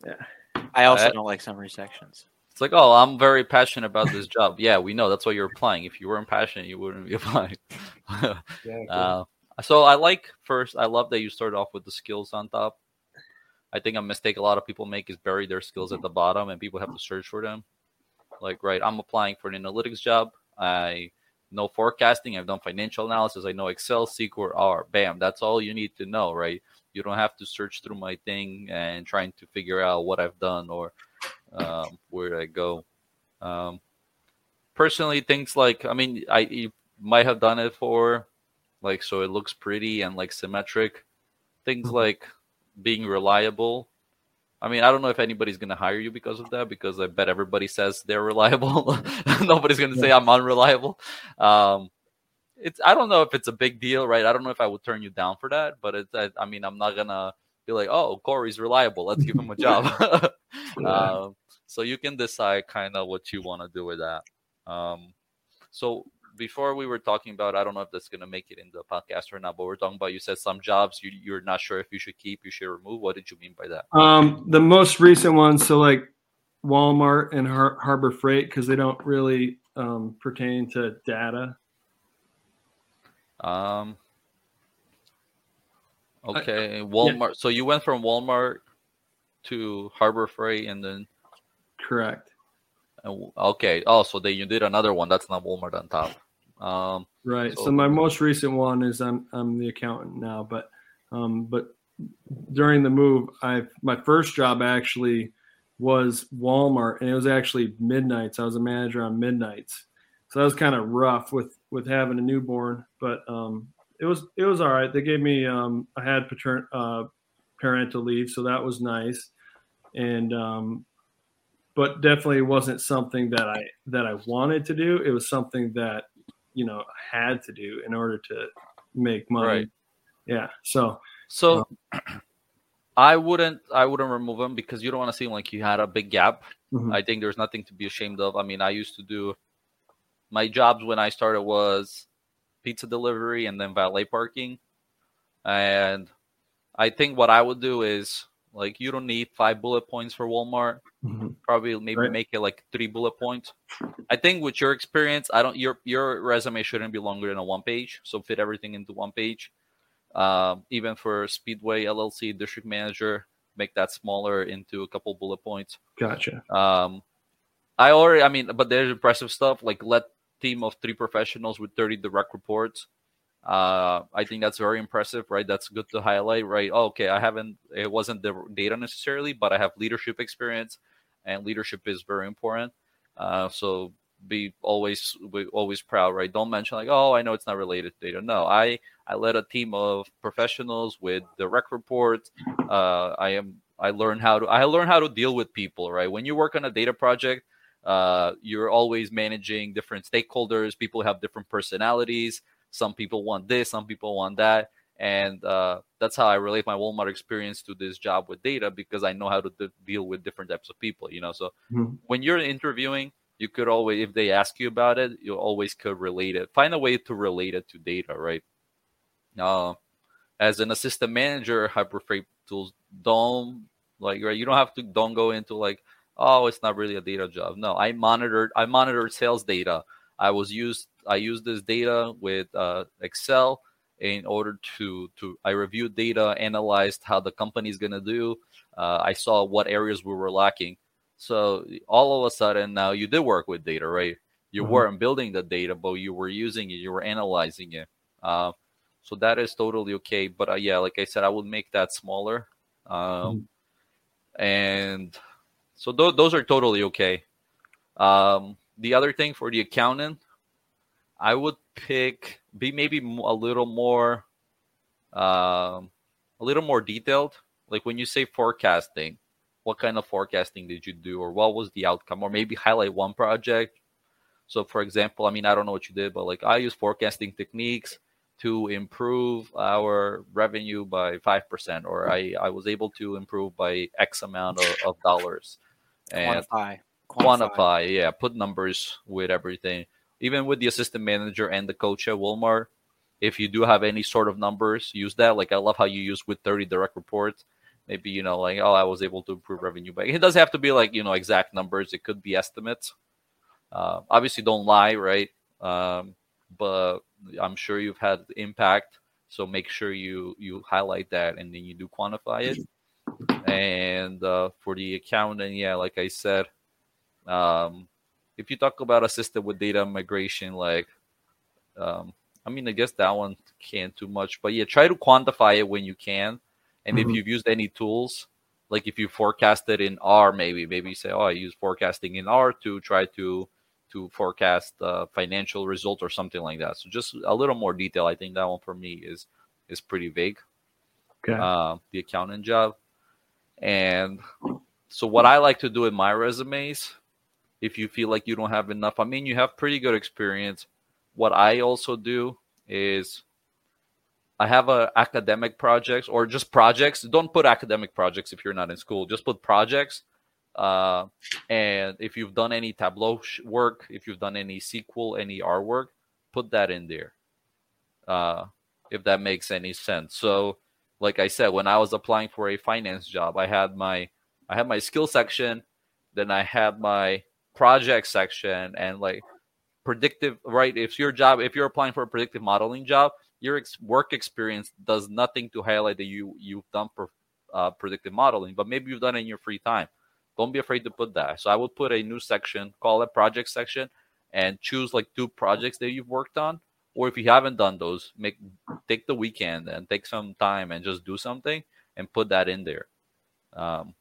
Yeah. I also Uh, don't like summary sections. It's like, oh, I'm very passionate about this job. Yeah, we know. That's why you're applying. If you weren't passionate, you wouldn't be applying. Yeah, uh, so I like first. I love that you started off with the skills on top. I think a mistake a lot of people make is bury their skills at the bottom, and people have to search for them. Like, right, I'm applying for an analytics job. I know forecasting. I've done financial analysis. I know Excel, SQL, R. Bam. That's all you need to know, right? You don't have to search through my thing and trying to figure out what I've done or um, where I go. Um, personally, things like I mean, I you might have done it for like so it looks pretty and like symmetric. Things Mhm. like being reliable. I mean, I don't know if anybody's gonna hire you because of that, because I bet everybody says they're reliable. Nobody's gonna say I'm unreliable. Um, it's I don't know if it's a big deal, right? I don't know if I would turn you down for that, but it's I, I mean I'm not gonna be like, oh, Corey's reliable. Let's give him a job. um, so you can decide kind of what you want to do with that. Um, so before we were talking about, I don't know if that's gonna make it in the podcast or not, but we're talking about you said some jobs you you're not sure if you should keep, you should remove. What did you mean by that? Um, the most recent ones, so like Walmart and Har- Harbor Freight, because they don't really um, pertain to data. Um. Okay, Walmart. So you went from Walmart to Harbor Freight, and then Correct. Okay. Oh, so then you did another one. That's not Walmart on top. Um. Right. So- So, my most recent one is I'm I'm the accountant now, but um, but during the move, I my first job actually was Walmart, and it was actually midnights. I was a manager on midnights, so that was kind of rough with with having a newborn, but um, it was it was all right. They gave me um, I had patern uh, parental leave, so that was nice, and um, but definitely wasn't something that I that I wanted to do. It was something that you know I had to do in order to make money. Right. Yeah. So So I wouldn't. I wouldn't remove him because you don't want to seem like you had a big gap. mhm. I think there's nothing to be ashamed of. I mean, I used to do my jobs when I started was pizza delivery and then valet parking. And I think what I would do is like you don't need five bullet points for Walmart. Mhm. Probably maybe Right. make it like three bullet points. I think with your experience, I don't your your resume shouldn't be longer than a one page. So fit everything into one page. Um, even for Speedway LLC district manager, make that smaller into a couple bullet points. gotcha. Um, I already, I mean, but there's impressive stuff like let team of three professionals with 30 direct reports. Uh, I think that's very impressive, right? That's good to highlight, right? Oh, okay, I haven't, it wasn't the data necessarily, but I have leadership experience, and leadership is very important. Uh, so be always, be always proud, right? Don't mention like, oh, I know it's not related to data. No, I, I led a team of professionals with direct reports. Uh, I am, I learned how to, I learned how to deal with people, right? When you work on a data project, uh, you're always managing different stakeholders. People have different personalities. Some people want this, some people want that, and uh, that's how I relate my Walmart experience to this job with data because I know how to d- deal with different types of people. You know, so Mhm. when you're interviewing, you could always, if they ask you about it, you always could relate it. Find a way to relate it to data, right? Uh, as an assistant manager, Harbor Freight tools don't like right. You don't have to don't go into like, oh, it's not really a data job. No, I monitored. I monitored sales data. I was used. I use this data with uh, Excel in order to to. I reviewed data, analyzed how the company is gonna do. Uh, I saw what areas we were lacking. So all of a sudden now you did work with data, right? You Mhm. weren't building the data, but you were using it. You were analyzing it. Uh, so that is totally okay. But uh, yeah, like I said, I would make that smaller. Um, and so th- those are totally okay. Um, the other thing for the accountant, I would pick be maybe a little more, um, a little more detailed. Like when you say forecasting, what kind of forecasting did you do, or what was the outcome, or maybe highlight one project. So, for example, I mean, I don't know what you did, but like I use forecasting techniques to improve our revenue by 5% or I, I was able to improve by x amount of, of dollars and Quantify. quantify yeah put numbers with everything even with the assistant manager and the coach at walmart if you do have any sort of numbers use that. Like i love how you use with 30 direct reports. Maybe you know like oh i was able to improve revenue but it doesn't have to be like you know exact numbers. It could be estimates. Uh, obviously don't lie right? Um, but i'm sure you've had impact so make sure you you highlight that and then you do quantify it. And uh, for the accountant yeah like i said um, if you talk about assisted with data migration like um, i mean i guess that one can't too much but yeah try to quantify it when you can and if Mhm. you've used any tools like if you forecasted in r maybe maybe you say oh i use forecasting in r to try to to forecast uh, financial result or something like that so just a little more detail i think that one for me is is pretty vague Okay. uh, the accountant job. And so, what I like to do in my resumes, if you feel like you don't have enough, I mean, you have pretty good experience. What I also do is I have a academic projects or just projects. Don't put academic projects if you're not in school. Just put projects. Uh, and if you've done any Tableau work, if you've done any SQL, any R work, put that in there. Uh, if that makes any sense. So, like I said, when I was applying for a finance job, I had my I had my skill section, then I had my project section, and like predictive. Right, if your job, if you're applying for a predictive modeling job, your ex- work experience does nothing to highlight that you you've done uh, predictive modeling, but maybe you've done it in your free time. Don't be afraid to put that. So I would put a new section, call it project section, and choose like two projects that you've worked on. Or if you haven't done those, make take the weekend and take some time and just do something and put that in there. Um,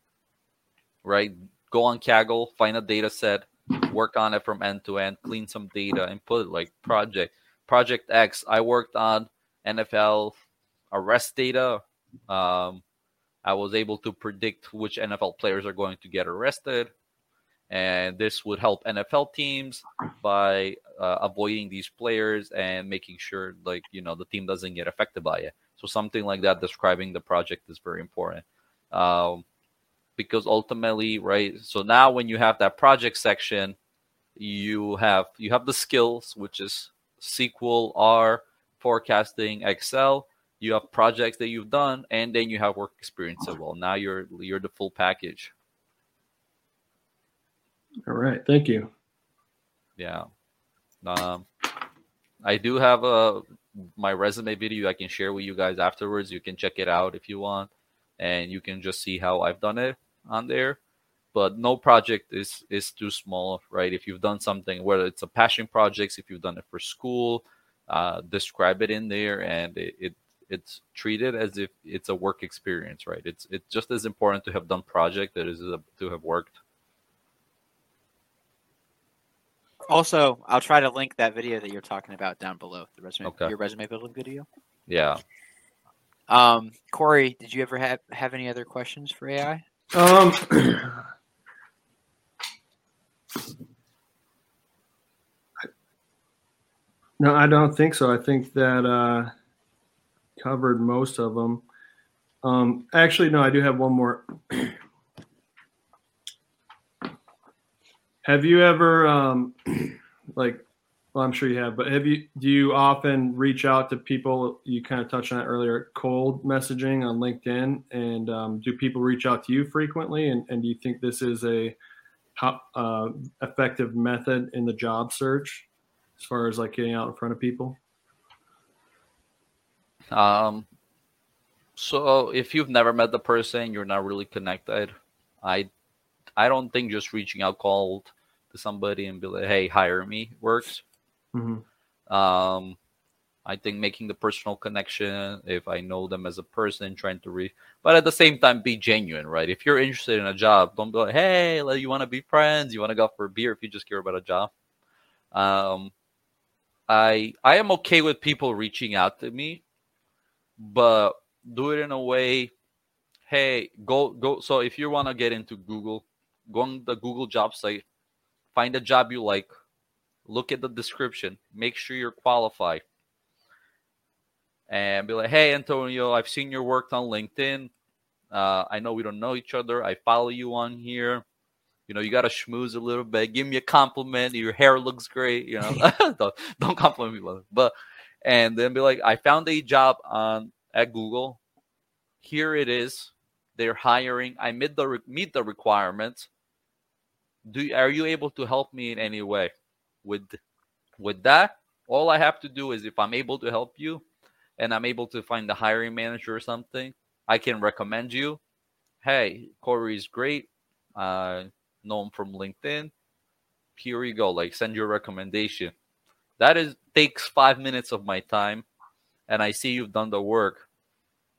right? Go on Kaggle, find a data set, work on it from end to end, clean some data, and put it like project project X. I worked on NFL arrest data. Um, I was able to predict which NFL players are going to get arrested, and this would help NFL teams by uh, avoiding these players and making sure, like you know, the team doesn't get affected by it. So something like that, describing the project is very important. Um, because ultimately, right? So now when you have that project section, you have you have the skills, which is SQL, R, forecasting, Excel. You have projects that you've done, and then you have work experience as well. Now you're you're the full package. All right. Thank you. Yeah. Um, I do have a my resume video I can share with you guys afterwards. You can check it out if you want, and you can just see how I've done it on there. But no project is is too small, right? If you've done something, whether it's a passion projects, if you've done it for school, uh, describe it in there, and it, it it's treated as if it's a work experience, right? It's it's just as important to have done project that is to have worked. Also, I'll try to link that video that you're talking about down below the resume, Okay. your resume building video. Yeah. Um, Corey, did you ever have have any other questions for AI? Um, No, I don't think so. I think that uh, covered most of them. Um, actually, no, I do have one more. have you ever, um, like, well, I'm sure you have, but have you, do you often reach out to people? You kind of touched on it earlier, cold messaging on LinkedIn. And um, do people reach out to you frequently? And, and do you think this is a uh, effective method in the job search as far as like getting out in front of people? Um, so if you've never met the person, you're not really connected. I, I don't think just reaching out cold to somebody and be like, "Hey, hire me" works. Mm-hmm. Um, I think making the personal connection, if I know them as a person, trying to reach, but at the same time, be genuine, right? If you're interested in a job, don't be like, hey, you want to be friends? You want to go for a beer if you just care about a job? Um, I I am okay with people reaching out to me, but do it in a way. Hey, go go. So if you want to get into Google, go on the Google job site, find a job you like, look at the description, make sure you're qualified and be like, "Hey, Antonio, I've seen your work on LinkedIn. Uh, I know we don't know each other. I follow you on here. You know, you got to schmooze a little bit. Give me a compliment. Your hair looks great. You know, don't, don't compliment me, but and then be like, I found a job on at Google. Here it is. They're hiring. I meet the meet the requirements. Do are you able to help me in any way? With with that, all I have to do is if I'm able to help you, and I'm able to find the hiring manager or something, I can recommend you. Hey, Corey's great. Uh, know him from LinkedIn. Here you go. Like, send your recommendation. That is takes five minutes of my time, and I see you've done the work.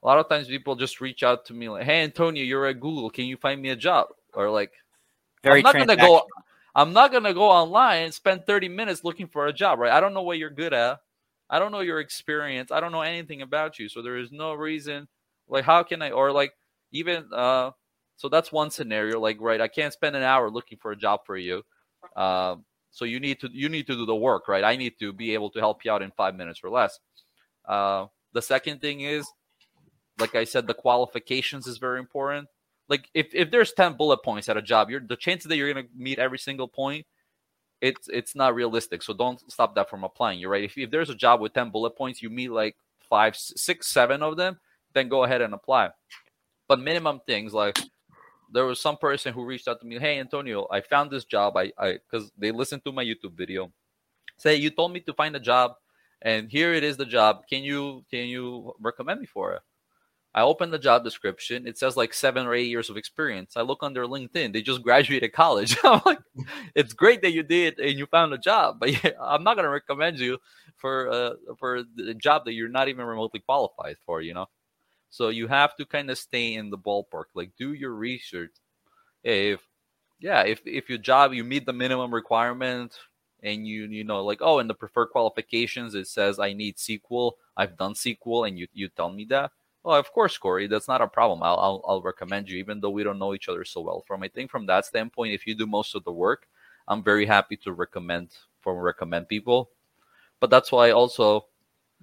A lot of times, people just reach out to me like, "Hey, Antonio, you're at Google. Can you find me a job?" Or like, Very "I'm not gonna go. I'm not gonna go online and spend 30 minutes looking for a job, right? I don't know what you're good at. I don't know your experience. I don't know anything about you. So there is no reason like how can I or like even uh so that's one scenario like right I can't spend an hour looking for a job for you. Um so you need to you need to do the work, right? I need to be able to help you out in 5 minutes or less. Uh the second thing is like I said the qualifications is very important. Like if if there's 10 bullet points at a job, you're the chances that you're going to meet every single point it's it's not realistic. So don't stop that from applying. You're right. If, if there's a job with 10 bullet points, you meet like five, six, seven of them, then go ahead and apply. But minimum things like there was some person who reached out to me, hey Antonio, I found this job. I I because they listened to my YouTube video. Say you told me to find a job, and here it is the job. Can you can you recommend me for it? I open the job description. It says like seven or eight years of experience. I look under LinkedIn. They just graduated college. I'm like, it's great that you did and you found a job, but yeah, I'm not to recommend you for uh, for the job that you're not even remotely qualified for. You know, so you have to kind of stay in the ballpark. Like, do your research. If yeah, if if your job you meet the minimum requirement and you you know like oh in the preferred qualifications it says I need SQL. I've done SQL, and you you tell me that well, of course, Corey, that's not a problem. I'll, I'll, I'll recommend you, even though we don't know each other so well. From I think from that standpoint, if you do most of the work, I'm very happy to recommend from recommend people. But that's why also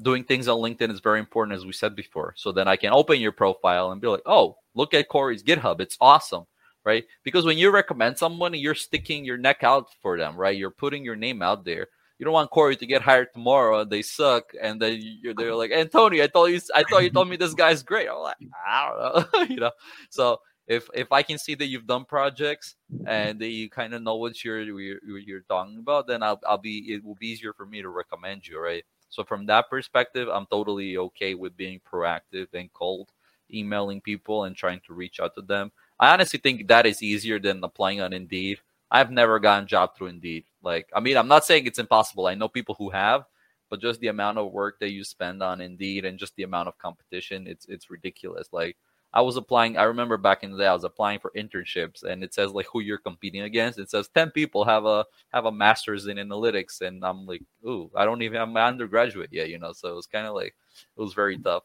doing things on LinkedIn is very important, as we said before. So then I can open your profile and be like, oh, look at Corey's GitHub. It's awesome, right? Because when you recommend someone, you're sticking your neck out for them, right? You're putting your name out there you don't want Corey to get hired tomorrow and they suck, and then you're they're like, Antonio, I told you, I thought you told me this guy's great. I'm like, I don't know, you know. So if if I can see that you've done projects and that you kind of know what you're, you're you're talking about, then I'll I'll be it will be easier for me to recommend you, right? So from that perspective, I'm totally okay with being proactive and cold, emailing people and trying to reach out to them. I honestly think that is easier than applying on Indeed. I've never gotten job through Indeed. Like, I mean, I'm not saying it's impossible. I know people who have, but just the amount of work that you spend on Indeed and just the amount of competition, it's it's ridiculous. Like, I was applying. I remember back in the day, I was applying for internships, and it says like who you're competing against. It says ten people have a have a master's in analytics, and I'm like, ooh, I don't even have my undergraduate yet, you know. So it was kind of like it was very tough.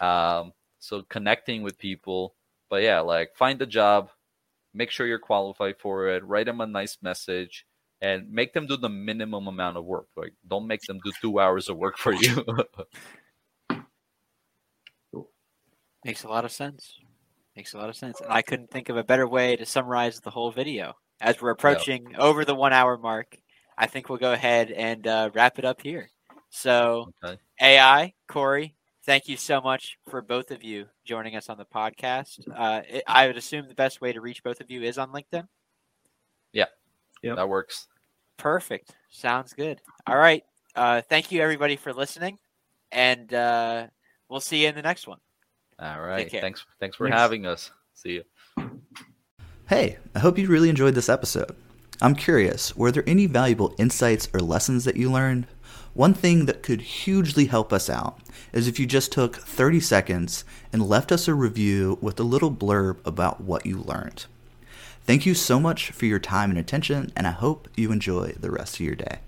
Um, so connecting with people, but yeah, like find a job, make sure you're qualified for it, write them a nice message, and make them do the minimum amount of work. Like, don't make them do two hours of work for you. Makes a lot of sense. Makes a lot of sense. And I couldn't think of a better way to summarize the whole video. As we're approaching over the one hour mark, I think we'll go ahead and uh, wrap it up here. So, Okay. AI, Corey, thank you so much for both of you joining us on the podcast. Uh, it, I would assume the best way to reach both of you is on LinkedIn. Yep. that works. Perfect. Sounds good. All right. Uh, thank you, everybody, for listening. And uh, we'll see you in the next one. All right. Thanks. Thanks for Thanks. having us. See you. Hey, I hope you really enjoyed this episode. I'm curious, were there any valuable insights or lessons that you learned? One thing that could hugely help us out is if you just took 30 seconds and left us a review with a little blurb about what you learned. Thank you so much for your time and attention, and I hope you enjoy the rest of your day.